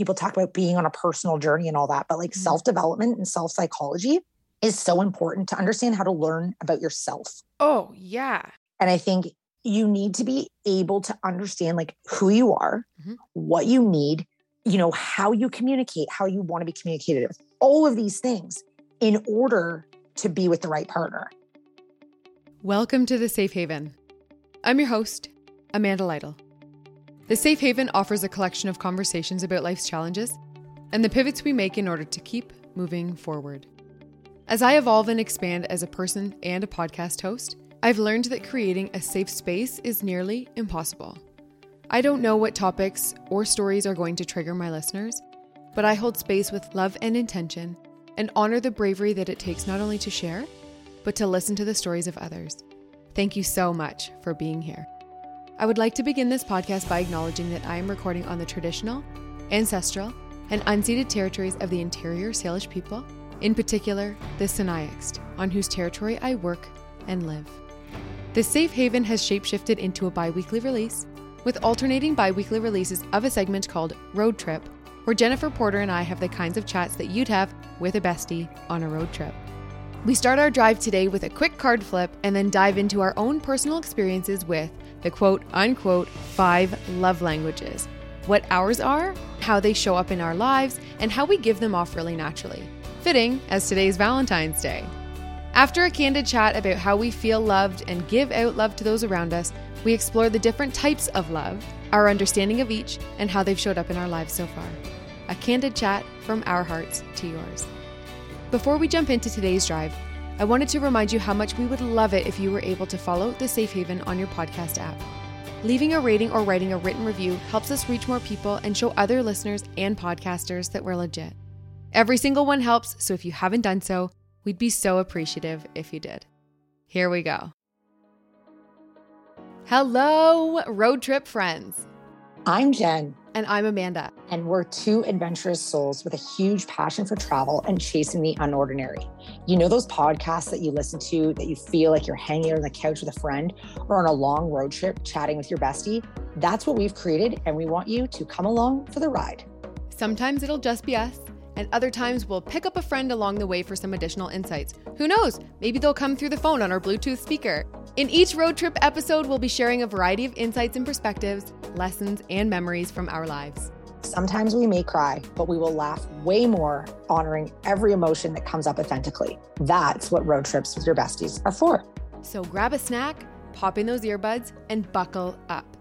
people talk about being on a personal journey and all that, but like mm-hmm. self development and self psychology is so important to understand how to learn about yourself. Oh, yeah. And I think you need to be able to understand like who you are, mm-hmm. what you need, you know, how you communicate, how you want to be communicated, all of these things in order to be with the right partner. Welcome to the Safe Haven. I'm your host, Amanda Lytle. The Safe Haven offers a collection of conversations about life's challenges and the pivots we make in order to keep moving forward. As I evolve and expand as a person and a podcast host, I've learned that creating a safe space is nearly impossible. I don't know what topics or stories are going to trigger my listeners, but I hold space with love and intention and honor the bravery that it takes not only to share, but to listen to the stories of others. Thank you so much for being here. I would like to begin this podcast by acknowledging that I am recording on the traditional, ancestral, and unceded territories of the interior Salish people, in particular the Sinixt, on whose territory I work and live. The Safe Haven has shapeshifted into a bi weekly release, with alternating bi weekly releases of a segment called Road Trip, where Jennifer Porter and I have the kinds of chats that you'd have with a bestie on a road trip. We start our drive today with a quick card flip and then dive into our own personal experiences with the quote unquote five love languages, what ours are, how they show up in our lives, and how we give them off really naturally. Fitting as today's Valentine's Day. After a candid chat about how we feel loved and give out love to those around us, we explore the different types of love, our understanding of each, and how they've showed up in our lives so far. A candid chat from our hearts to yours. Before we jump into today's drive, I wanted to remind you how much we would love it if you were able to follow The Safe Haven on your podcast app. Leaving a rating or writing a written review helps us reach more people and show other listeners and podcasters that we're legit. Every single one helps, so if you haven't done so, We'd be so appreciative if you did. Here we go. Hello, road trip friends. I'm Jen. And I'm Amanda. And we're two adventurous souls with a huge passion for travel and chasing the unordinary. You know those podcasts that you listen to that you feel like you're hanging on the couch with a friend or on a long road trip chatting with your bestie? That's what we've created, and we want you to come along for the ride. Sometimes it'll just be us and other times we'll pick up a friend along the way for some additional insights. Who knows? Maybe they'll come through the phone on our Bluetooth speaker. In each road trip episode, we'll be sharing a variety of insights and perspectives, lessons, and memories from our lives. Sometimes we may cry, but we will laugh way more, honoring every emotion that comes up authentically. That's what road trips with your besties are for. So grab a snack, pop in those earbuds, and buckle up.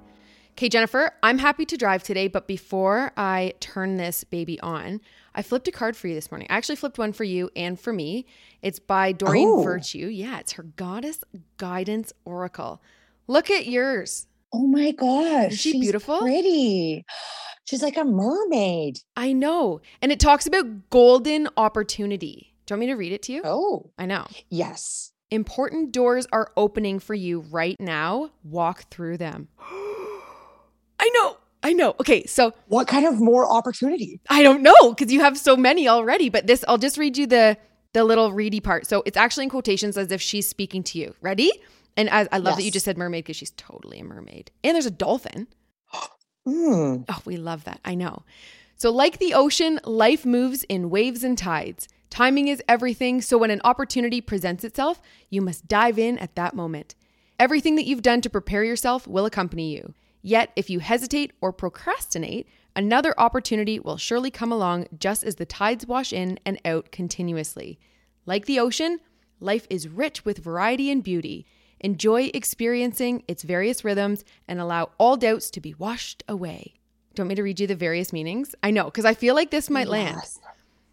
Okay, Jennifer, I'm happy to drive today, but before I turn this baby on, I flipped a card for you this morning. I actually flipped one for you and for me. It's by Doreen oh. Virtue. Yeah, it's her Goddess Guidance Oracle. Look at yours. Oh my gosh. Is she she's beautiful? Pretty. She's like a mermaid. I know. And it talks about golden opportunity. Do you want me to read it to you? Oh. I know. Yes. Important doors are opening for you right now. Walk through them. I know. I know. Okay, so what kind of more opportunity? I don't know because you have so many already. But this, I'll just read you the the little reedy part. So it's actually in quotations as if she's speaking to you. Ready? And I, I love yes. that you just said mermaid because she's totally a mermaid. And there's a dolphin. mm. Oh, we love that. I know. So, like the ocean, life moves in waves and tides. Timing is everything. So, when an opportunity presents itself, you must dive in at that moment. Everything that you've done to prepare yourself will accompany you. Yet, if you hesitate or procrastinate, another opportunity will surely come along just as the tides wash in and out continuously. Like the ocean, life is rich with variety and beauty. Enjoy experiencing its various rhythms and allow all doubts to be washed away. Do you want me to read you the various meanings? I know, because I feel like this might yes. land.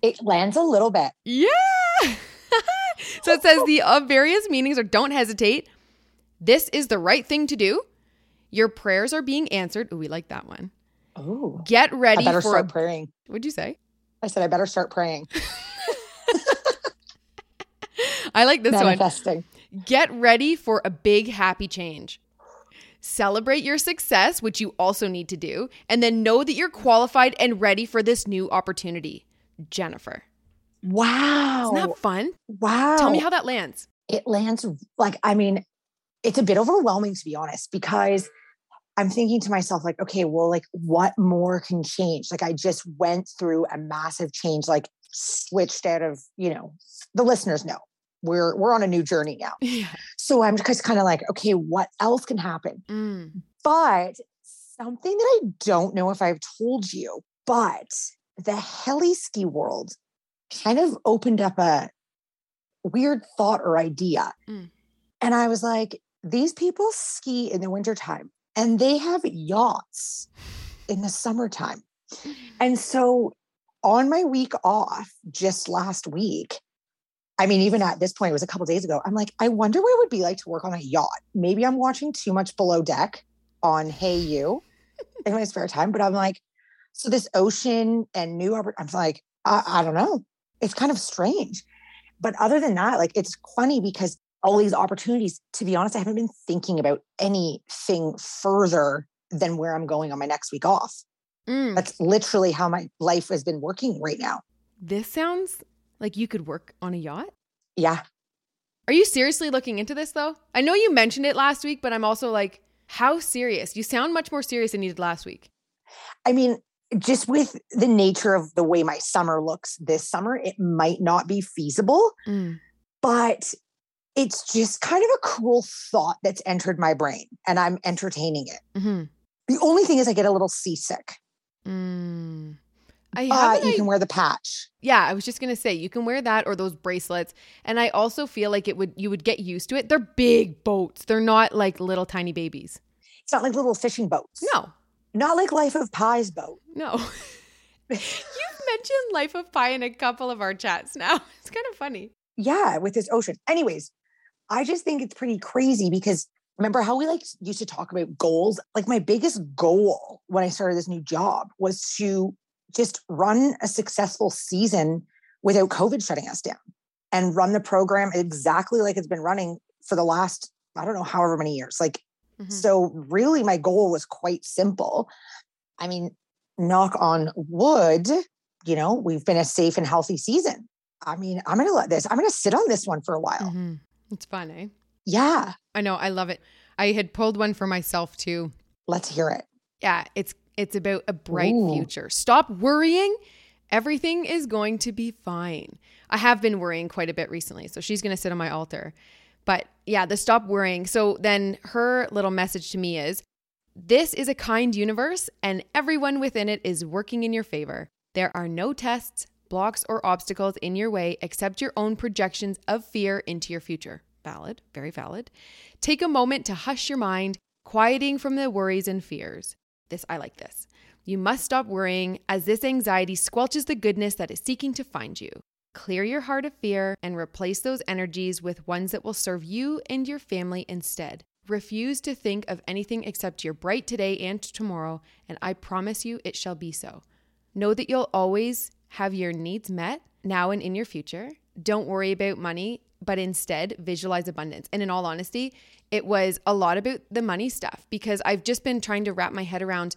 It lands a little bit. Yeah. so it says the uh, various meanings are don't hesitate. This is the right thing to do. Your prayers are being answered. Oh, we like that one. Oh. Get ready I better for start a, praying. What'd you say? I said I better start praying. I like this one. Manifesting. one. Get ready for a big happy change. Celebrate your success, which you also need to do, and then know that you're qualified and ready for this new opportunity. Jennifer. Wow. Isn't that fun? Wow. Tell me how that lands. It lands like, I mean, it's a bit overwhelming to be honest, because I'm thinking to myself, like, okay, well, like, what more can change? Like, I just went through a massive change, like, switched out of, you know, the listeners know we're we're on a new journey now. Yeah. So I'm just kind of like, okay, what else can happen? Mm. But something that I don't know if I've told you, but the heli ski world kind of opened up a weird thought or idea. Mm. And I was like, these people ski in the wintertime and they have yachts in the summertime. And so on my week off just last week, I mean, even at this point, it was a couple days ago. I'm like, I wonder what it would be like to work on a yacht. Maybe I'm watching too much below deck on Hayu in my spare time, but I'm like, so this ocean and new, I'm like, I, I don't know. It's kind of strange. But other than that, like, it's funny because all these opportunities, to be honest, I haven't been thinking about anything further than where I'm going on my next week off. Mm. That's literally how my life has been working right now. This sounds like you could work on a yacht. Yeah. Are you seriously looking into this though? I know you mentioned it last week, but I'm also like, how serious? You sound much more serious than you did last week. I mean, just with the nature of the way my summer looks this summer, it might not be feasible, Mm. but it's just kind of a cool thought that's entered my brain and I'm entertaining it. hmm The only thing is, I get a little seasick, Mm. I uh, haven't. you I- can wear the patch. yeah, I was just gonna say you can wear that or those bracelets, and I also feel like it would you would get used to it. They're big boats. They're not like little tiny babies. It's not like little fishing boats. No, Not like Life of Pi's boat. no. You've mentioned Life of Pi in a couple of our chats now. It's kind of funny. Yeah, with this ocean. Anyways, I just think it's pretty crazy because remember how we like used to talk about goals? Like my biggest goal when I started this new job was to just run a successful season without COVID shutting us down and run the program exactly like it's been running for the last, I don't know, however many years. Like, Mhm. so really my goal was quite simple. I mean, knock on wood, you know, we've been a safe and healthy season. I mean, I'm going to let this, I'm going to sit on this one for a while. Mhm. It's fun, eh? Yeah, I know. I love it. I had pulled one for myself too. let's hear it. Yeah, it's it's about a bright Ooh. future. Stop worrying. Everything is going to be fine. I have been worrying quite a bit recently, so she's going to sit on my altar. But yeah, the stop worrying. So then her little message to me is this is a kind universe and everyone within it is working in your favor. There are no tests, blocks, or obstacles in your way except your own projections of fear into your future. Valid, very valid. Take a moment to hush your mind, quieting from the worries and fears. This, I like this. You must stop worrying as this anxiety squelches the goodness that is seeking to find you. Clear your heart of fear and replace those energies with ones that will serve you and your family instead. Refuse to think of anything except your bright today and tomorrow, and I promise you it shall be so. Know that you'll always have your needs met now and in your future. Don't worry about money, but instead visualize abundance. And in all honesty, it was a lot about the money stuff because I've just been trying to wrap my head around,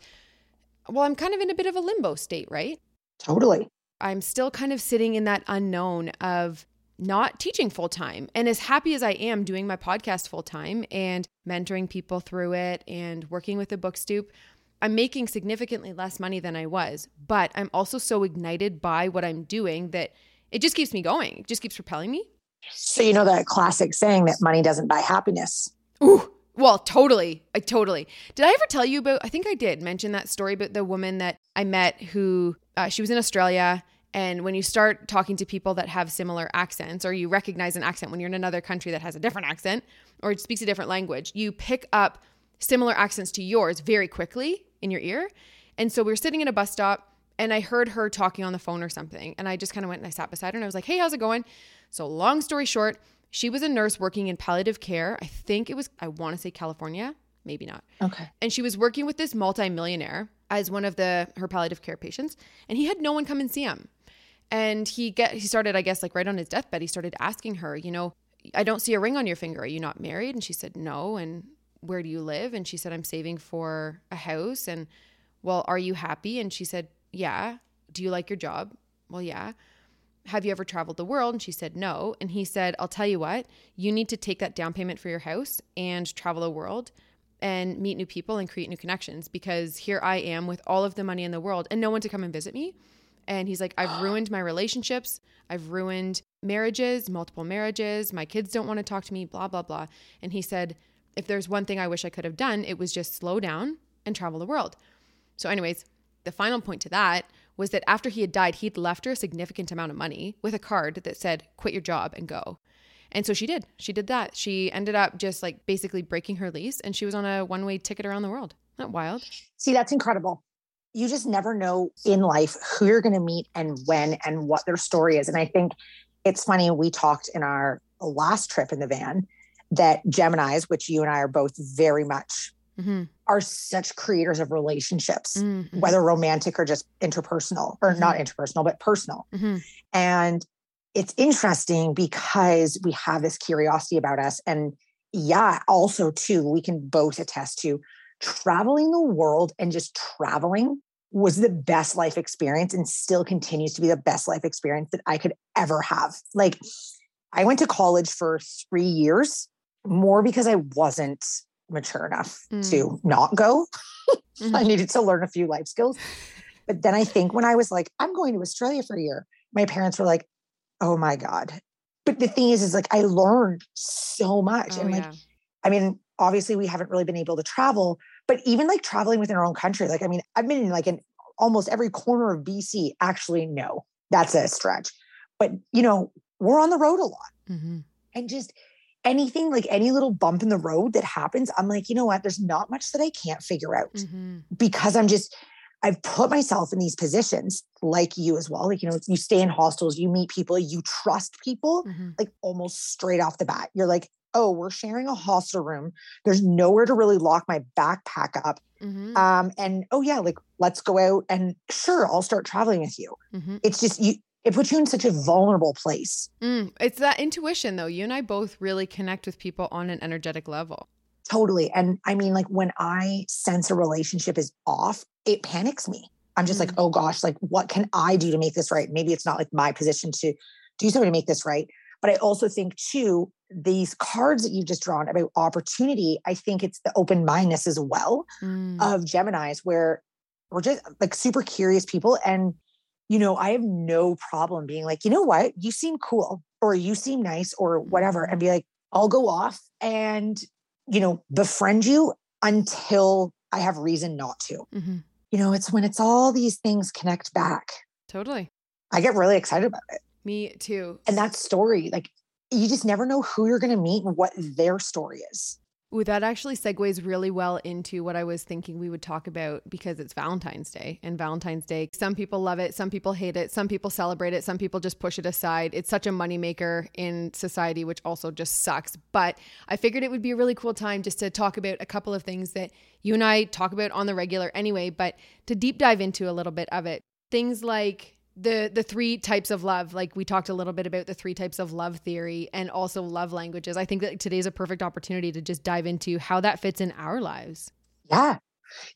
well, I'm kind of in a bit of a limbo state, right? Totally. I'm still kind of sitting in that unknown of not teaching full time. And as happy as I am doing my podcast full time and mentoring people through it and working with the book stoop, I'm making significantly less money than I was. But I'm also so ignited by what I'm doing that it just keeps me going. It just keeps propelling me. So, you know that classic saying that money doesn't buy happiness. Ooh, well, totally. I totally. Did I ever tell you about? I think I did mention that story about the woman that I met who uh, she was in Australia. And when you start talking to people that have similar accents, or you recognize an accent when you're in another country that has a different accent or speaks a different language, you pick up similar accents to yours very quickly in your ear. And so we were sitting in a bus stop and I heard her talking on the phone or something. And I just kind of went and I sat beside her and I was like, hey, how's it going? So, long story short, she was a nurse working in palliative care. I think it was, I want to say California, maybe not. Okay. And she was working with this multimillionaire as one of the her palliative care patients, and he had no one come and see him. And he get he started, I guess, like right on his deathbed, he started asking her, you know, I don't see a ring on your finger. Are you not married? And she said, No. And where do you live? And she said, I'm saving for a house. And well, are you happy? And she said, Yeah. Do you like your job? Well, yeah. Have you ever traveled the world? And she said, No. And he said, I'll tell you what, you need to take that down payment for your house and travel the world. and meet new people and create new connections because here I am with all of the money in the world and no one to come and visit me. And he's like, I've ruined my relationships. I've ruined marriages, multiple marriages. My kids don't want to talk to me, blah, blah, blah. And he said, if there's one thing I wish I could have done, it was just slow down and travel the world. So, anyways, the final point to that was that after he had died, he'd left her a significant amount of money with a card that said, quit your job and go. And so she did. She did that. She ended up just like basically breaking her lease and she was on a one way ticket around the world. Isn't that wild. See, that's incredible. You just never know in life who you're going to meet and when and what their story is. And I think it's funny, we talked in our last trip in the van that Geminis, which you and I are both very much, mm-hmm. are such creators of relationships, mm-hmm. whether romantic or just interpersonal, or mm-hmm. not interpersonal, but personal. Mm-hmm. And it's interesting because we have this curiosity about us. And yeah, also, too, we can both attest to traveling the world and just traveling was the best life experience and still continues to be the best life experience that I could ever have. Like, I went to college for three years, more because I wasn't mature enough mm. to not go. mm-hmm. I needed to learn a few life skills. But then I think when I was like, I'm going to Australia for a year, my parents were like, oh my God. But the thing is, is like I learned so much. Oh, and like, yeah. I mean, obviously we haven't really been able to travel, but even like traveling within our own country, like, I mean, I've been in like in almost every corner of BC. Actually, no, that's a stretch. But, you know, we're on the road a lot. Mm-hmm. And just anything like any little bump in the road that happens, I'm like, you know what? There's not much that I can't figure out mm-hmm. because I'm just, I've put myself in these positions like you as well. Like, you know, you stay in hostels, you meet people, you trust people, mm-hmm. like almost straight off the bat. You're like, oh, we're sharing a hostel room. There's nowhere to really lock my backpack up. Mm-hmm. Um, and oh yeah, like let's go out and sure, I'll start traveling with you. Mm-hmm. It's just you it puts you in such a vulnerable place. Mm, it's that intuition though. You and I both really connect with people on an energetic level. Totally. And I mean, like when I sense a relationship is off, it panics me. I'm just mm-hmm. like, oh gosh, like what can I do to make this right? Maybe it's not like my position to do something to make this right. But I also think too, these cards that you've just drawn about opportunity, I think it's the open mindedness as well mm. of Geminis, where we're just like super curious people. And, you know, I have no problem being like, you know what, you seem cool or you seem nice or whatever, and be like, I'll go off and, you know, befriend you until I have reason not to. Mm-hmm you know, it's when it's all these things connect back. Totally. I get really excited about it. Me too. And that story, like you just never know who you're going to meet and what their story is. Ooh, that actually segues really well into what I was thinking we would talk about because it's Valentine's Day. And Valentine's Day, some people love it, some people hate it, some people celebrate it, some people just push it aside. It's such a moneymaker in society, which also just sucks. But I figured it would be a really cool time just to talk about a couple of things that you and I talk about on the regular anyway, but to deep dive into a little bit of it. Things like the the three types of love like we talked a little bit about the three types of love theory and also love languages. I think that today's a perfect opportunity to just dive into how that fits in our lives. Yeah.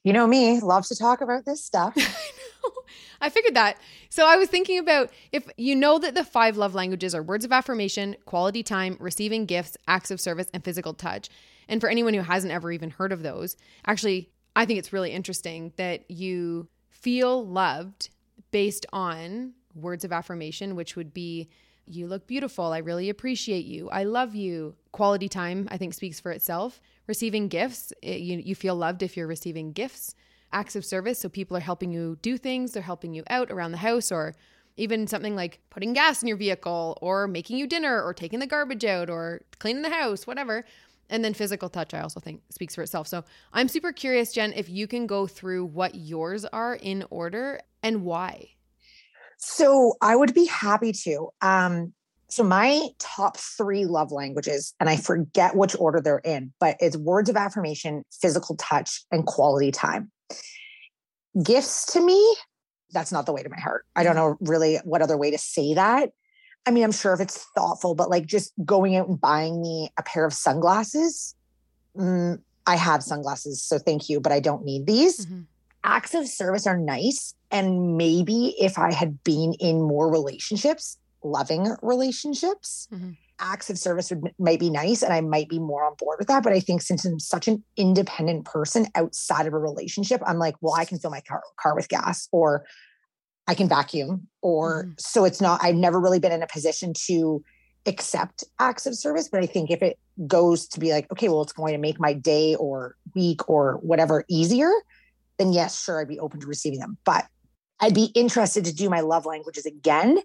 You know me loves to talk about this stuff. I figured that. So I was thinking about if you know that the five love languages are words of affirmation, quality time, receiving gifts, acts of service, and physical touch. And for anyone who hasn't ever even heard of those, actually, I think it's really interesting that you feel loved based on words of affirmation, which would be, you look beautiful. I really appreciate you. I love you. Quality time, I think, speaks for itself. Receiving gifts, it, you, you feel loved if you're receiving gifts. Acts of service, so people are helping you do things, they're helping you out around the house, or even something like putting gas in your vehicle, or making you dinner, or taking the garbage out, or cleaning the house, whatever. And then physical touch, I also think speaks for itself. So I'm super curious, Jen, if you can go through what yours are in order and why. So I would be happy to. Um, so my top three love languages, and I forget which order they're in, but it's words of affirmation, physical touch, and quality time. Gifts to me, that's not the way to my heart. I don't know really what other way to say that. I mean, I'm sure if it's thoughtful, but like just going out and buying me a pair of sunglasses. Mm, I have sunglasses, so thank you, but I don't need these. Mm-hmm. Acts of service are nice. And maybe if I had been in more relationships, loving relationships, mm-hmm. acts of service would might be nice and I might be more on board with that. But I think since I'm such an independent person outside of a relationship, I'm like, well, I can fill my car, car with gas or I can vacuum. Or mm. so it's not, I've never really been in a position to accept acts of service. But I think if it goes to be like, okay, well, it's going to make my day or week or whatever easier, then yes, sure, I'd be open to receiving them. But I'd be interested to do my love languages again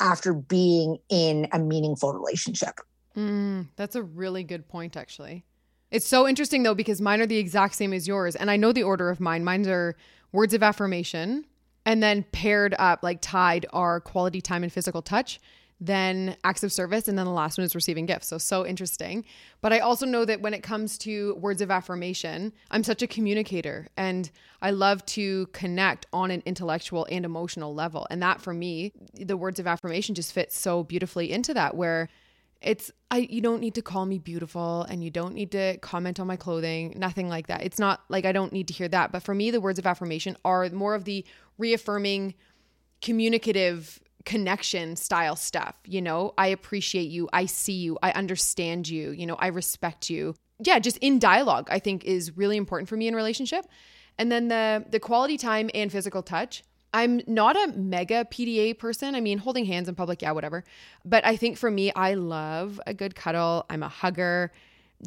after being in a meaningful relationship. Mm, that's a really good point, actually. It's so interesting though, because mine are the exact same as yours. And I know the order of mine. Mine are words of affirmation, and then paired up, like tied, are quality time and physical touch then acts of service, and then the last one is receiving gifts. So, so interesting. But I also know that when it comes to words of affirmation, I'm such a communicator and I love to connect on an intellectual and emotional level. And that for me, the words of affirmation just fit so beautifully into that, where it's I you don't need to call me beautiful and you don't need to comment on my clothing, nothing like that. It's not like I don't need to hear that, but for me the words of affirmation are more of the reaffirming communicative connection style stuff. You know, I appreciate you. I see you. I understand you. You know, I respect you. Yeah, just in dialogue, I think is really important for me in relationship. And then the the quality time and physical touch. I'm not a mega PDA person. I mean, holding hands in public, yeah, whatever. But I think for me, I love a good cuddle. I'm a hugger.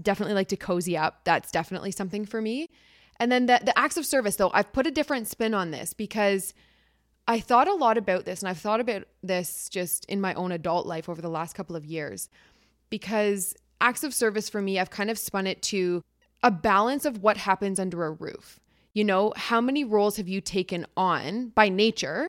Definitely like to cozy up. That's definitely something for me. And then the the acts of service though, I've put a different spin on this because I thought a lot about this, and I've thought about this just in my own adult life over the last couple of years because acts of service for me, I've kind of spun it to a balance of what happens under a roof. You know, how many roles have you taken on by nature,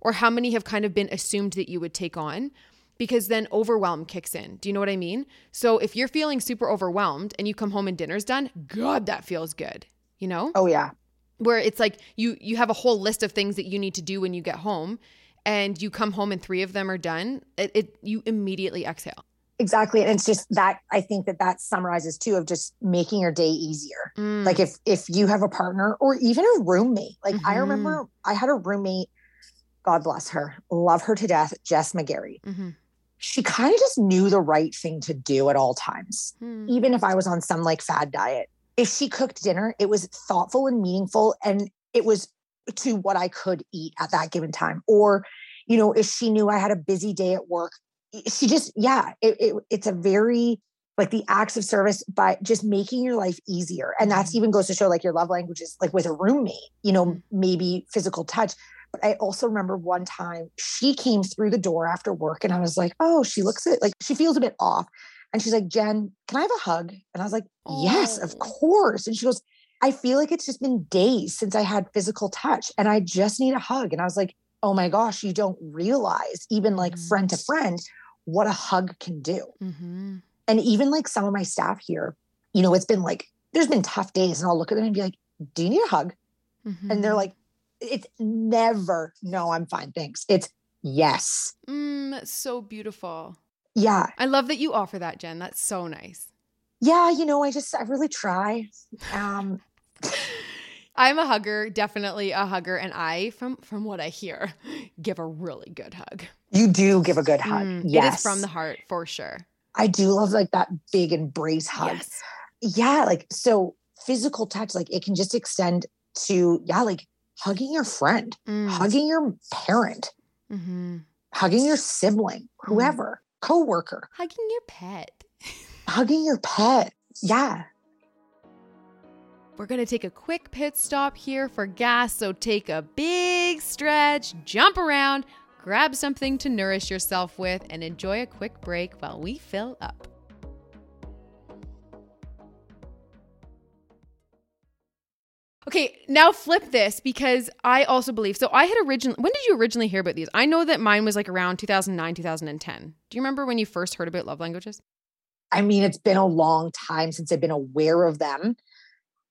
or how many have kind of been assumed that you would take on? Because then overwhelm kicks in. Do you know what I mean? So if you're feeling super overwhelmed and you come home and dinner's done, God, that feels good. You know? Oh, yeah where it's like you you have a whole list of things that you need to do when you get home and you come home and three of them are done it, it you immediately exhale exactly and it's just that i think that that summarizes too of just making your day easier mm. like if if you have a partner or even a roommate like mm-hmm. i remember i had a roommate god bless her love her to death jess mcgarry mm-hmm. she kind of just knew the right thing to do at all times mm. even if i was on some like fad diet if she cooked dinner, it was thoughtful and meaningful and it was to what I could eat at that given time. Or, you know, if she knew I had a busy day at work, she just, yeah, it, it, it's a very like the acts of service by just making your life easier. And that's mm-hmm. even goes to show like your love languages, like with a roommate, you know, maybe physical touch. But I also remember one time she came through the door after work and I was like, oh, she looks it like she feels a bit off. And she's like, Jen, can I have a hug? And I was like, yes, of course. And she goes, I feel like it's just been days since I had physical touch and I just need a hug. And I was like, oh my gosh, you don't realize, even like mm-hmm. friend to friend, what a hug can do. Mm-hmm. And even like some of my staff here, you know, it's been like, there's been tough days. And I'll look at them and be like, do you need a hug? Mm-hmm. And they're mm-hmm. like, it's never, no, I'm fine. Thanks. It's yes. Mm, so beautiful. Yeah. I love that you offer that, Jen. That's so nice. Yeah, you know, I just I really try. Um I'm a hugger, definitely a hugger, and I, from from what I hear, give a really good hug. You do give a good hug. Mm, yes. It is from the heart for sure. I do love like that big embrace hug. Yes. Yeah, like so physical touch, like it can just extend to yeah, like hugging your friend, mm. hugging your parent, mm-hmm. hugging your sibling, mm. whoever coworker. Hugging your pet. Hugging your pet. Yeah. We're going to take a quick pit stop here for gas, so take a big stretch, jump around, grab something to nourish yourself with, and enjoy a quick break while we fill up. Okay, now flip this because I also believe. So I had originally. When did you originally hear about these? I know that mine was like around 2009, 2010. Do you remember when you first heard about love languages? I mean, it's been a long time since I've been aware of them.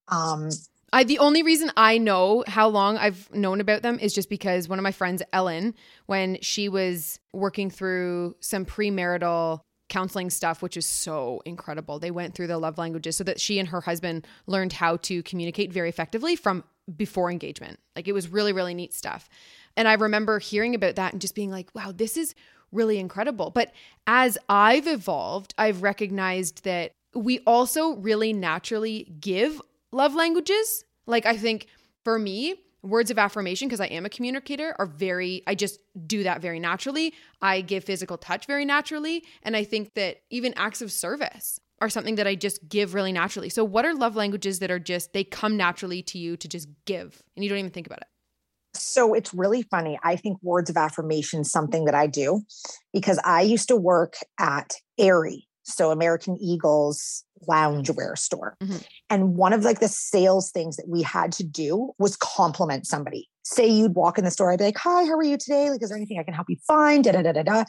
Um, I the only reason I know how long I've known about them is just because one of my friends, Ellen, when she was working through some premarital counseling stuff, which is so incredible. They went through the love languages so that she and her husband learned how to communicate very effectively from before engagement. Like it was really, really neat stuff. And I remember hearing about that and just being like, wow, this is really incredible. But as I've evolved, I've recognized that we also really naturally give love languages. Like, I think for me, words of affirmation, because I am a communicator, are very, I just do that very naturally. I give physical touch very naturally. And I think that even acts of service are something that I just give really naturally. So, what are love languages that are just, they come naturally to you to just give and you don't even think about it? So it's really funny. I think words of affirmation something that I do because I used to work at Aerie, so American Eagle's loungewear store. Mm-hmm. And one of like the sales things that we had to do was compliment somebody. Say you'd walk in the store, I'd be like, "Hi, how are you today? Like, is there anything I can help you find?" Da da da da da.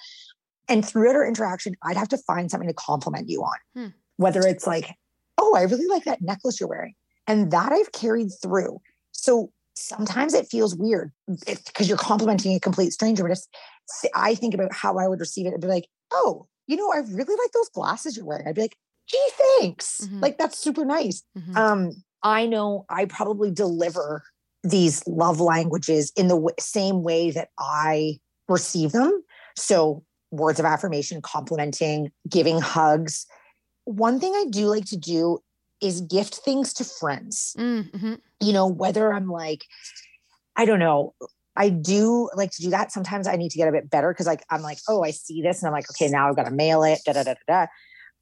And throughout our interaction, I'd have to find something to compliment you on, hmm. whether it's like, "Oh, I really like that necklace you're wearing," and that I've carried through. So sometimes it feels weird because you're complimenting a complete stranger. But if I think about how I would receive it, I'd be like, oh, you know, I really like those glasses you're wearing. I'd be like, gee, thanks. Mm-hmm. Like that's super nice. Mm-hmm. Um, I know I probably deliver these love languages in the w- same way that I receive them. So words of affirmation, complimenting, giving hugs. One thing I do like to do is gift things to friends. Mm-hmm. You know, whether I'm like, I don't know, I do like to do that. Sometimes I need to get a bit better because like I'm like, oh, I see this and I'm like, okay, now I've got to mail it. Da da da da da.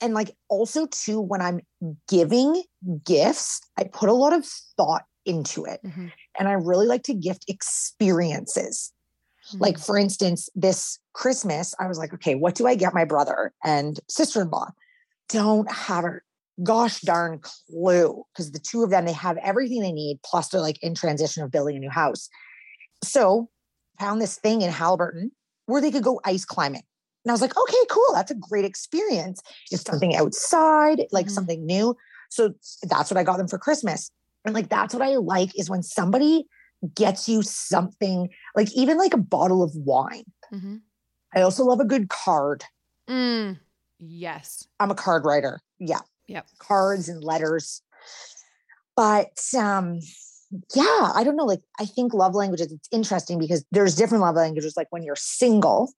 And like also too, when I'm giving gifts, I put a lot of thought into it. Mm-hmm. And I really like to gift experiences. Mm-hmm. Like for instance, this Christmas, I was like, okay, what do I get my brother and sister-in-law? Don't have a gosh darn clue because the two of them they have everything they need plus they're like in transition of building a new house so found this thing in Haliburton where they could go ice climbing and i was like okay cool that's a great experience it's something outside like mm-hmm. something new so that's what i got them for christmas and like that's what i like is when somebody gets you something like even like a bottle of wine mm-hmm. i also love a good card mm, yes i'm a card writer yeah Yep. Cards and letters. But um yeah, I don't know. Like, I think love languages, it's interesting because there's different love languages. Like when you're single,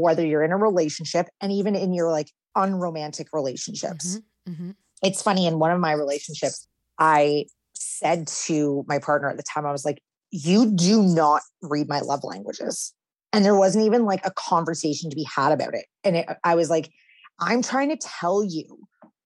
whether you're in a relationship, and even in your like unromantic relationships. Mm-hmm, mm-hmm. It's funny. In one of my relationships, I said to my partner at the time, I was like, You do not read my love languages. And there wasn't even like a conversation to be had about it. And it, I was like, I'm trying to tell you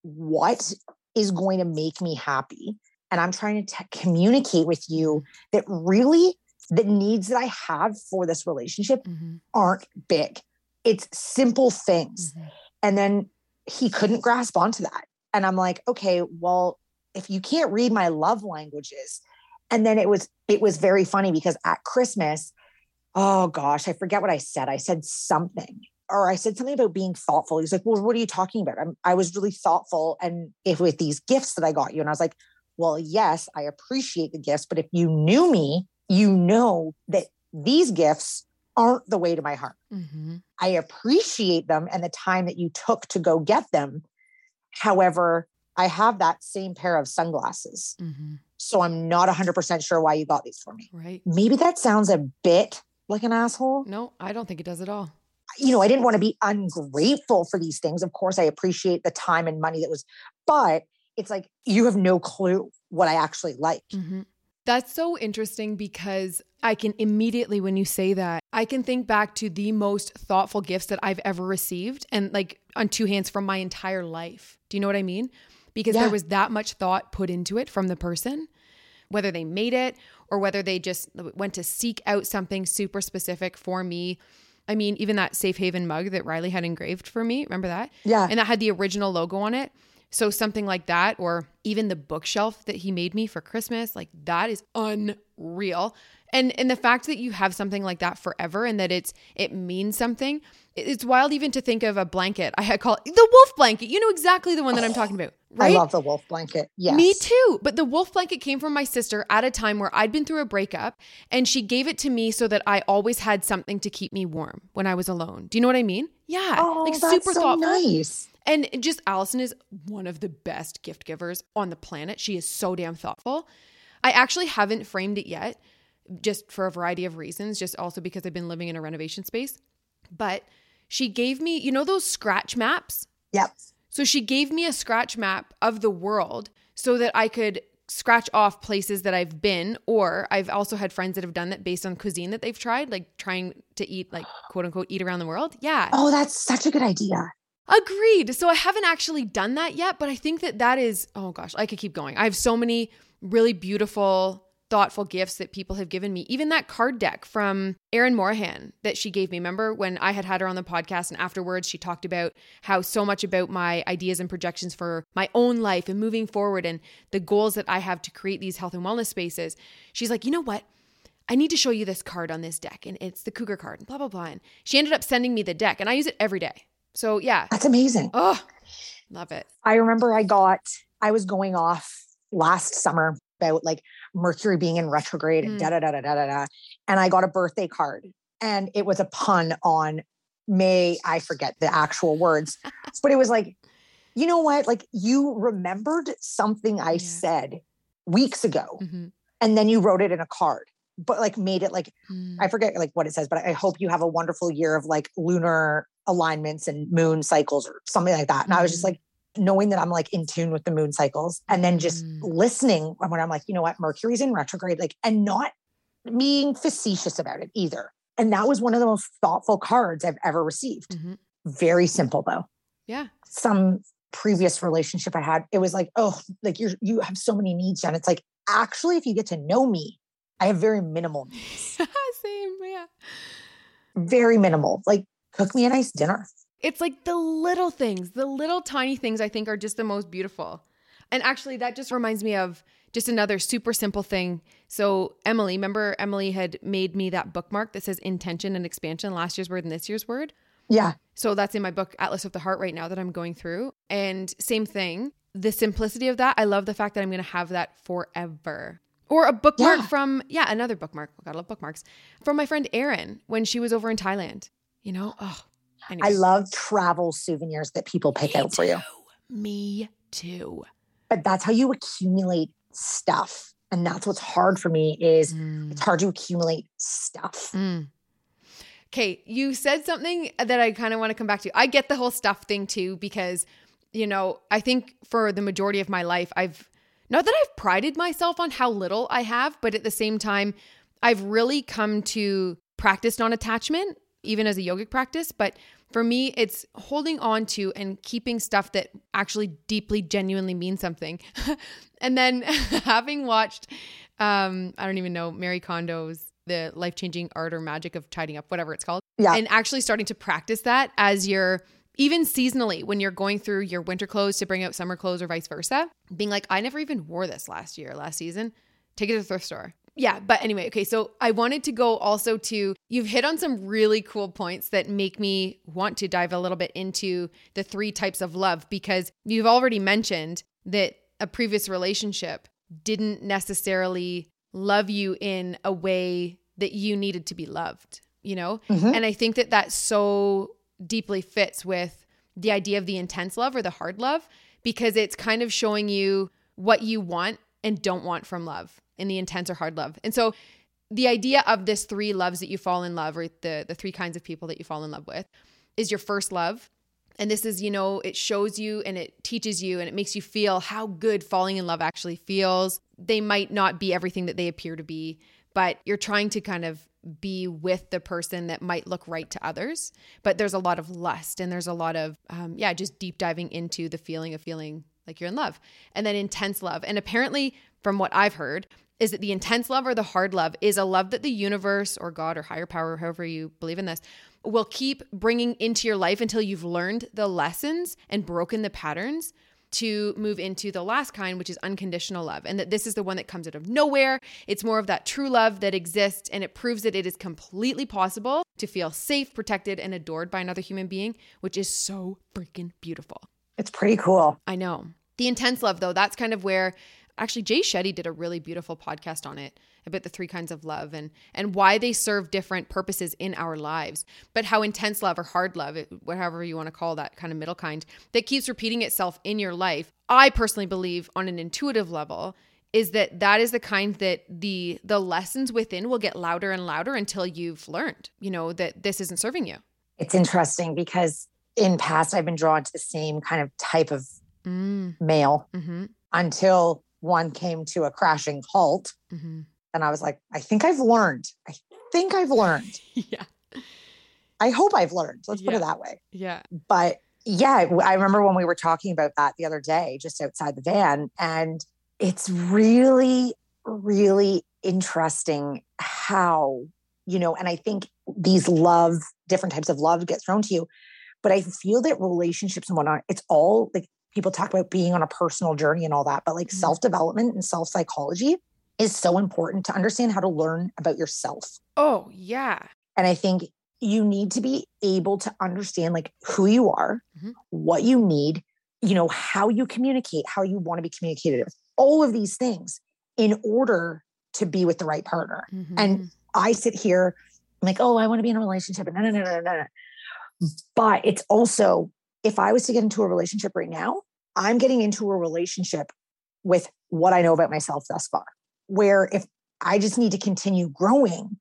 what is going to make me happy and i'm trying to t- communicate with you that really the needs that i have for this relationship mm-hmm. aren't big it's simple things mm-hmm. and then he couldn't grasp onto that and i'm like okay well if you can't read my love languages and then it was it was very funny because at christmas oh gosh i forget what i said i said something or I said something about being thoughtful. He's like, Well, what are you talking about? I'm, I was really thoughtful. And if with these gifts that I got you, and I was like, Well, yes, I appreciate the gifts, but if you knew me, you know that these gifts aren't the way to my heart. Mm-hmm. I appreciate them and the time that you took to go get them. However, I have that same pair of sunglasses. Mm-hmm. So I'm not 100% sure why you got these for me. Right. Maybe that sounds a bit like an asshole. No, I don't think it does at all you know, I didn't want to be ungrateful for these things. Of course, I appreciate the time and money that was, but it's like you have no clue what I actually like. Mm-hmm. That's so interesting because I can immediately, when you say that, I can think back to the most thoughtful gifts that I've ever received and like on two hands from my entire life. Do you know what I mean? Because yeah. there was that much thought put into it from the person, whether they made it or whether they just went to seek out something super specific for me I mean, even that safe haven mug that Riley had engraved for me, remember that? Yeah. And that had the original logo on it. So something like that, or even the bookshelf that he made me for Christmas, like that is unreal. And and the fact that you have something like that forever and that it's it means something it's wild even to think of a blanket. I had called the wolf blanket. You know exactly the one that I'm talking about, right? I love the wolf blanket. Yes. Me too. But the wolf blanket came from my sister at a time where I'd been through a breakup and she gave it to me so that I always had something to keep me warm when I was alone. Do you know what I mean? Yeah. Oh, like super so thoughtful. Nice. And just Allison is one of the best gift givers on the planet. She is so damn thoughtful. I actually haven't framed it yet, just for a variety of reasons, just also because I've been living in a renovation space. But she gave me, you know, those scratch maps? Yep. So she gave me a scratch map of the world so that I could scratch off places that I've been, or I've also had friends that have done that based on cuisine that they've tried, like trying to eat, like quote unquote, eat around the world. Yeah. Oh, that's such a good idea. Agreed. So I haven't actually done that yet, but I think that that is, oh gosh, I could keep going. I have so many really beautiful thoughtful gifts that people have given me. Even that card deck from Erin Morahan that she gave me. Remember when I had had her on the podcast and afterwards she talked about how so much about my ideas and projections for my own life and moving forward and the goals that I have to create these health and wellness spaces. She's like, you know what? I need to show you this card on this deck and it's the cougar card and blah, blah, blah. And she ended up sending me the deck and I use it every day. So yeah. That's amazing. Oh, love it. I remember I got, I was going off last summer about like Mercury being in retrograde and Mm. da da da da da da. And I got a birthday card and it was a pun on May, I forget the actual words, but it was like, you know what? Like you remembered something I Yeah. said weeks ago Mhm. and then you wrote it in a card, but like made it like, Mm. I forget like what it says, but I hope you have a wonderful year of like lunar alignments and moon cycles or something like that. And I was just Mhm. like, knowing that I'm like in tune with the moon cycles and then just Mm. listening when I'm like, you know what, Mercury's in retrograde, like, and not being facetious about it either. And that was one of the most thoughtful cards I've ever received. Mhm. Very simple though. Yeah. Some previous relationship I had, it was like, oh, like you're you have so many needs, Jen. It's like, actually, if you get to know me, I have very minimal needs. Same. Yeah. very minimal. Like cook me a nice dinner. It's like the little things, the little tiny things I think are just the most beautiful. And actually, that just reminds me of just another super simple thing. So, Emily, remember Emily had made me that bookmark that says intention and expansion, last year's word and this year's word. Yeah. So, that's in my book, Atlas of the Heart, right now that I'm going through. And same thing, the simplicity of that. I love the fact that I'm going to have that forever. Or a bookmark Yeah. from, yeah, another bookmark. I gotta love bookmarks. From my friend Erin when she was over in Thailand. You know? Oh, I love travel souvenirs that people pick Me out for you. Me too. But that's how you accumulate stuff. And that's what's hard for me is it's hard to accumulate stuff. Mm. Okay, you said something that I kind of want to come back to. I get the whole stuff thing too because, you know, I think for the majority of my life, I've not that I've prided myself on how little I have, but at the same time, I've really come to practice non attachment, even as a yogic practice. But for me, it's holding on to and keeping stuff that actually deeply, genuinely means something. and then having watched, um, I don't even know, Marie Kondo's The Life Changing Art or Magic of Tidying Up, whatever it's called. Yeah. And actually starting to practice that as you're even seasonally when you're going through your winter clothes to bring out summer clothes or vice versa, being like, I never even wore this last year, last season. Take it to the thrift store. Yeah, but anyway, okay, so I wanted to go also to you've hit on some really cool points that make me want to dive a little bit into the three types of love because you've already mentioned that a previous relationship didn't necessarily love you in a way that you needed to be loved, you know? Mhm. And I think that that's so deeply fits with the idea of the intense love or the hard love because it's kind of showing you what you want and don't want from love in the intense or hard love. And so the idea of this three loves that you fall in love or the the three kinds of people that you fall in love with is your first love. And this is, you know, it shows you and it teaches you and it makes you feel how good falling in love actually feels. They might not be everything that they appear to be, but you're trying to kind of be with the person that might look right to others. But there's a lot of lust and there's a lot of, um, yeah, just deep diving into the feeling of feeling like you're in love. And then intense love. And apparently, from what I've heard, is that the intense love or the hard love is a love that the universe or God or higher power, however you believe in this, will keep bringing into your life until you've learned the lessons and broken the patterns to move into the last kind, which is unconditional love. And that this is the one that comes out of nowhere. It's more of that true love that exists and it proves that it is completely possible to feel safe, protected, and adored by another human being, which is so freaking beautiful. It's pretty cool. I know. The intense love, though, that's kind of where actually Jay Shetty did a really beautiful podcast on it about the three kinds of love and and why they serve different purposes in our lives. But how intense love or hard love, whatever you want to call that kind of middle kind, that keeps repeating itself in your life. I personally believe on an intuitive level is that that is the kind that the the lessons within will get louder and louder until you've learned, you know, that this isn't serving you. It's interesting because in past I've been drawn to the same kind of type of Mm, male hmm until one came to a crashing halt. hmm And I was like, I think I've learned. I think I've learned. Yeah. I hope I've learned. Let's put it that way. Yeah. But yeah, I remember when we were talking about that the other day, just outside the van. And it's really, really interesting how, you know, and I think these love, different types of love get thrown to you. But I feel that relationships and whatnot, it's all like people talk about being on a personal journey and all that, but like Mhm. self development and self psychology is so important to understand how to learn about yourself. Oh, yeah. And I think you need to be able to understand like who you are, Mhm. what you need, you know, how you communicate, how you want to be communicated with, all of these things in order to be with the right partner. Mhm. I sit here I'm like, oh, I want to be in a relationship. And no, no, no, no, no, no. But it's also, if I was to get into a relationship right now, I'm getting into a relationship with what I know about myself thus far. Where if I just need to continue growing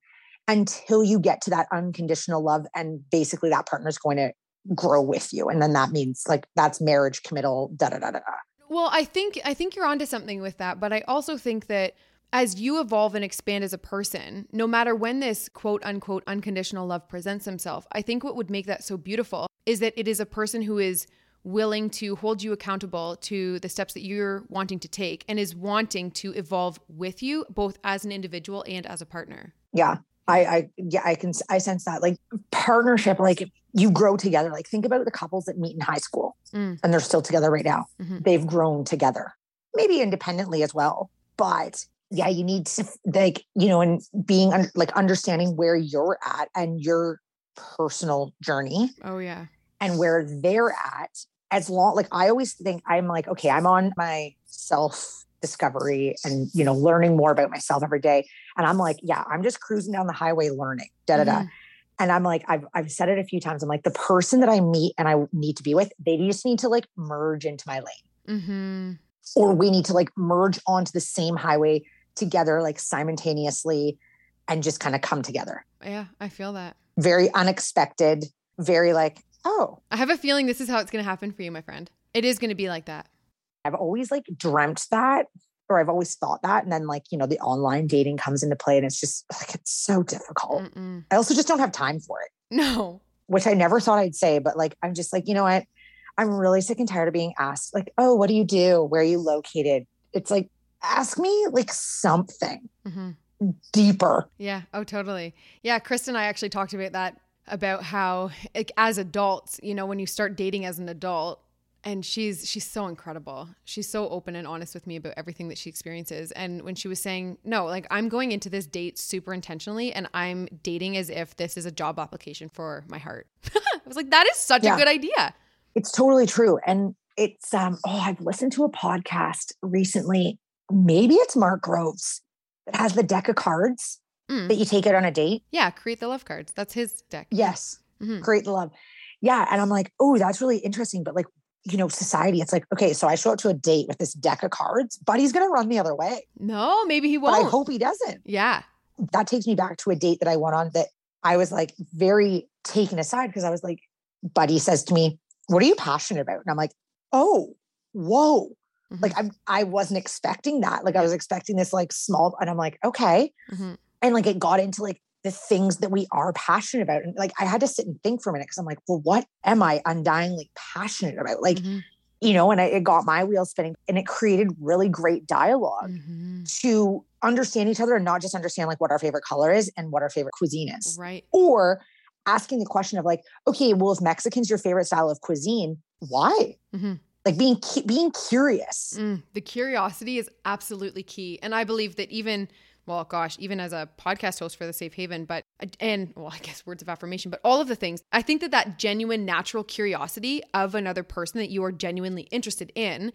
until you get to that unconditional love, and basically that partner's going to grow with you. And then that means like that's marriage, committal, da da da da. Well, I think I think you're onto something with that, but I also think that as you evolve and expand as a person, no matter when this quote unquote unconditional love presents himself, I think what would make that so beautiful is that it is a person who is willing to hold you accountable to the steps that you're wanting to take and is wanting to evolve with you both as an individual and as a partner. Yeah. I, I, yeah, I can, I sense that like partnership, like you grow together. Like think about the couples that meet in high school Mm. and they're still together right now. Mhm. They've grown together, maybe independently as well. But yeah, you need to like, you know, and being like understanding where you're at and your personal journey Oh yeah. and where they're at as long like i always think i'm like okay i'm on my self discovery and you know learning more about myself every day and i'm like yeah i'm just cruising down the highway learning da da da Mhm. and i'm like I've, I've said it a few times i'm like the person that i meet and i need to be with they just need to like merge into my lane mm-hmm. or we need to like merge onto the same highway together like simultaneously and just kind of come together Yeah, I feel that. very unexpected very like oh I have a feeling this is how it's going to happen for you, my friend. It is going to be like that. I've always like dreamt that, or I've always thought that. And then like, you know, the online dating comes into play and it's just like, it's so difficult. Mm-mm. I also just don't have time for it, No. which I never thought I'd say, but like, I'm just like, you know what? I'm really sick and tired of being asked, like, oh, what do you do? Where are you located? It's like, ask me like something hmm deeper. Yeah. Oh, totally. Yeah. Krista and I actually talked about that about how, like, as adults, you know, when you start dating as an adult, and she's she's so incredible. She's so open and honest with me about everything that she experiences. And when she was saying, "No, like I'm going into this date super intentionally and I'm dating as if this is a job application for my heart." I was like, "That is such Yeah. a good idea." It's totally true. And it's, um, oh, I've listened to a podcast recently. Maybe it's Mark Groves that has the deck of cards Mm. that you take out on a date. Yeah, create the love cards. That's his deck. Yes. Mhm. Create the love. Yeah. And I'm like, oh, that's really interesting. But like, you know, society, it's like, okay, so I show up to a date with this deck of cards, but he's going to run the other way. No, maybe he won't. I hope he doesn't. yeah. That takes me back to a date that I went on that I was like very taken aside because I was like, buddy says to me, what are you passionate about? And I'm like, oh, whoa. Mhm. Like I'm, I wasn't expecting that. Like I was expecting this like small, and I'm like, okay. Mhm. And like it got into like the things that we are passionate about. And like I had to sit and think for a minute because I'm like, well, what am I undyingly passionate about? Like, Mhm. you know, and I, it got my wheels spinning and it created really great dialogue Mhm. to understand each other and not just understand like what our favorite color is and what our favorite cuisine is. Right. Or asking the question of like, okay, well, if Mexican's your favorite style of cuisine, why? Mhm. Like being being curious. Mm, the curiosity is absolutely key. And I believe that even, well, gosh, even as a podcast host for the Safe Haven, but, and well, I guess words of affirmation, but all of the things, I think that that genuine, natural curiosity of another person that you are genuinely interested in,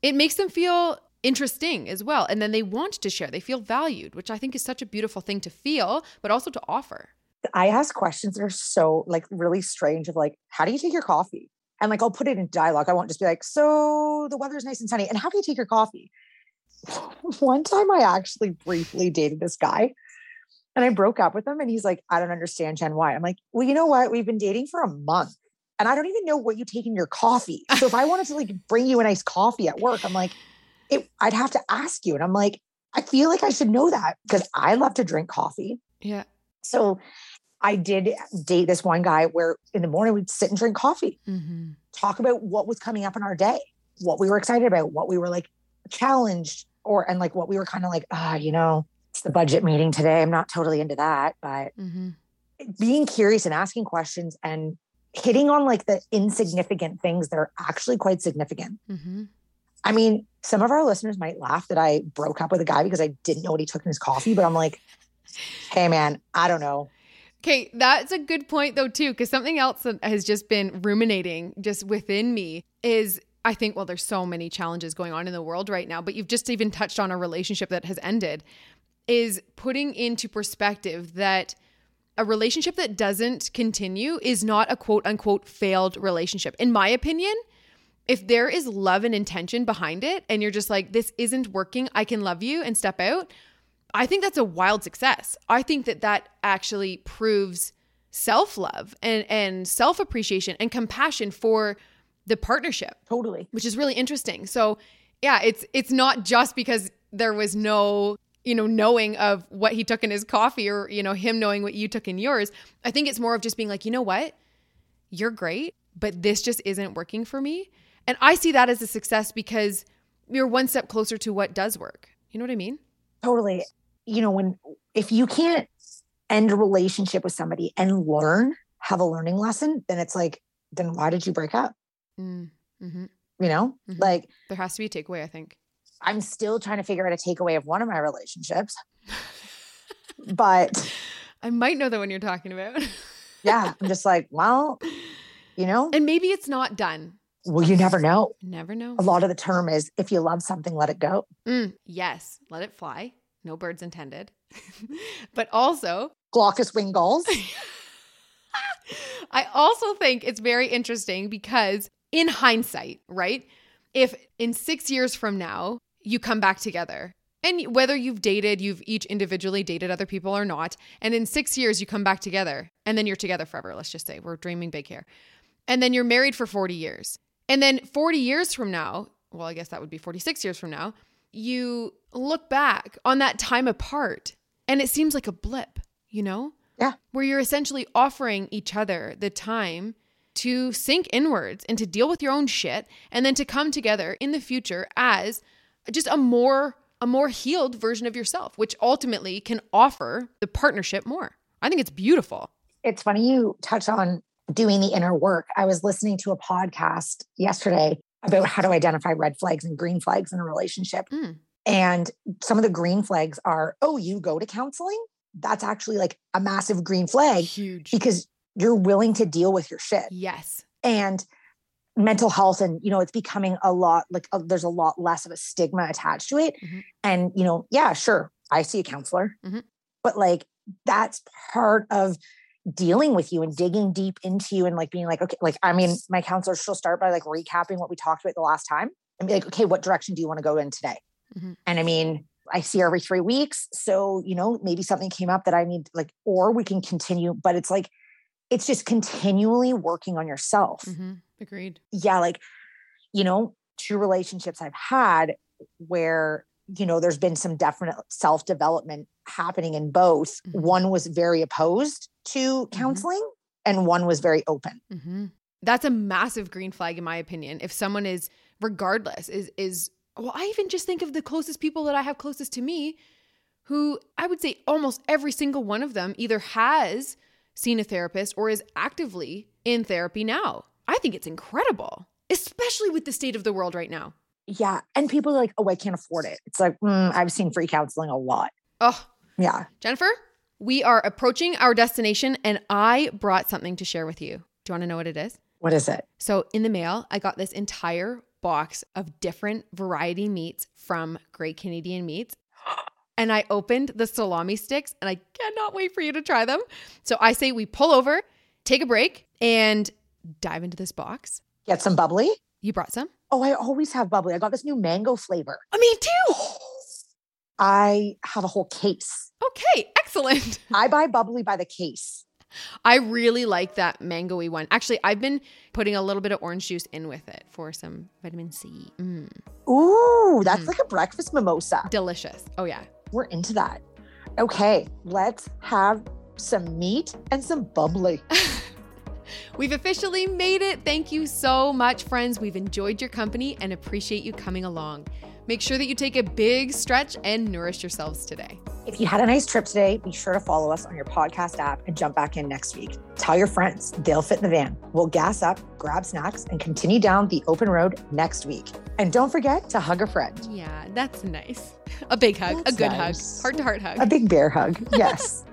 it makes them feel interesting as well. And then they want to share, they feel valued, which I think is such a beautiful thing to feel, but also to offer. I ask questions that are so like really strange of like, how do you take your coffee? And like I'll put it in dialogue. I won't just be like, so the weather's nice and sunny. And how do you take your coffee? One time I actually briefly dated this guy And I broke up with him and he's like, I don't understand, Jenn, why? I'm like, well, you know what? We've been dating for a month and I don't even know what you take in your coffee. So if I wanted to like bring you a nice coffee at work, I'm like, it, I'd have to ask you. And I'm like, I feel like I should know that because I love to drink coffee. Yeah. So I did date this one guy where in the morning we'd sit and drink coffee, Mm-hmm. talk about what was coming up in our day, what we were excited about, what we were like challenged or, and like what we were kind of like, ah, you know, it's the budget meeting today. I'm not totally into that, but Mm-hmm. being curious and asking questions and hitting on like the insignificant things that are actually quite significant. Mm-hmm. I mean, some of our listeners might laugh that I broke up with a guy because I didn't know what he took in his coffee, but I'm like, hey man, I don't know. Okay, that's a good point though too, because something else that has just been ruminating just within me is I think well, there's so many challenges going on in the world right now, but you've just even touched on a relationship that has ended. Is putting into perspective that a relationship that doesn't continue is not a quote unquote failed relationship. In my opinion, if there is love and intention behind it, and you're just like, this isn't working, I can love you and step out, I think that's a wild success. I think that that actually proves self love and, and self appreciation and compassion for the partnership, Totally. which is really interesting. So, yeah, it's it's not just because there was no you know knowing of what he took in his coffee or you know him knowing what you took in yours. I think it's more of just being like, you know what, you're great, but this just isn't working for me. And I see that as a success because you're one step closer to what does work. You know what I mean? Totally. You know, when if you can't end a relationship with somebody and learn, have a learning lesson, then it's like, then why did you break up? Mm, hmm You know, Mhm. like There has to be a takeaway, I think. I'm still trying to figure out a takeaway of one of my relationships. but I might know the one you're talking about. yeah, I'm just like, well, you know, and maybe it's not done. well, you never know. Never know. A lot of the term is if you love something, let it go. Mm, yes, let it fly. No birds intended. but also, Glaucous wing gulls. I also think it's very interesting because, in hindsight, right? If in six years from now you come back together, and whether you've dated, you've each individually dated other people or not, and in six years you come back together, and then you're together forever, let's just say we're dreaming big here, and then you're married for 40 years. And then 40 years from now, well, I guess that would be 46 years from now, you look back on that time apart and it seems like a blip, you know? Yeah. Where you're essentially offering each other the time to sink inwards and to deal with your own shit and then to come together in the future as just a more a more healed version of yourself, which ultimately can offer the partnership more. I think it's beautiful. It's funny you touch on doing the inner work. I was listening to a podcast yesterday about how to identify red flags and green flags in a relationship. Mm. And some of the green flags are, oh, you go to counseling? That's actually like a massive green flag Huge. because you're willing to deal with your shit. Yes. And mental health and you know it's becoming a lot like uh, there's a lot less of a stigma attached to it Mhm. and you know yeah sure i see a counselor Mhm. but like that's part of dealing with you and digging deep into you and like being like okay like i mean my counselor she'll start by like recapping what we talked about the last time and be like okay what direction do you want to go in today Mhm. and i mean i see her every three weeks so you know maybe something came up that i need like or we can continue but it's like it's just continually working on yourself hmm Agreed. yeah, like, you know, two relationships I've had where, you know, there's been some definite self development happening in both. Mhm. One was very opposed to counseling and one was very open. hmm That's a massive green flag, in my opinion. If someone is, regardless, is is well, I even just think of the closest people that I have closest to me, who I would say almost every single one of them either has seen a therapist or is actively in therapy now. I think it's incredible, especially with the state of the world right now. Yeah. And people are like, oh, I can't afford it. It's like, mm, I've seen free counseling a lot. Oh, Yeah. Jennifer, we are approaching our destination, and I brought something to share with you. Do you want to know what it is? What is it? So in the mail, I got this entire box of different variety meats from Great Canadian Meats. And I opened the salami sticks and I cannot wait for you to try them. So I say we pull over, take a break, and dive into this box. Get some bubbly. You brought some? Oh, I always have bubbly. I got this new mango flavor. Oh, me too. I have a whole case. Okay, excellent. I buy bubbly by the case. I really like that mangoey one. Actually, I've been putting a little bit of orange juice in with it for some vitamin C. Mm. Ooh, that's mm. like a breakfast mimosa. Delicious. Oh, yeah. We're into that. Okay, let's have some meat and some bubbly. We've officially made it. Thank you so much, friends. We've enjoyed your company and appreciate you coming along. Make sure that you take a big stretch and nourish yourselves today. If you had a nice trip today, be sure to follow us on your podcast app and jump back in next week. Tell your friends, they'll fit in the van. We'll gas up, grab snacks, and continue down the open road next week. And don't forget to hug a friend. Yeah, that's nice. A big hug, that's a good nice. hug, heart to heart hug. A big bear hug, yes.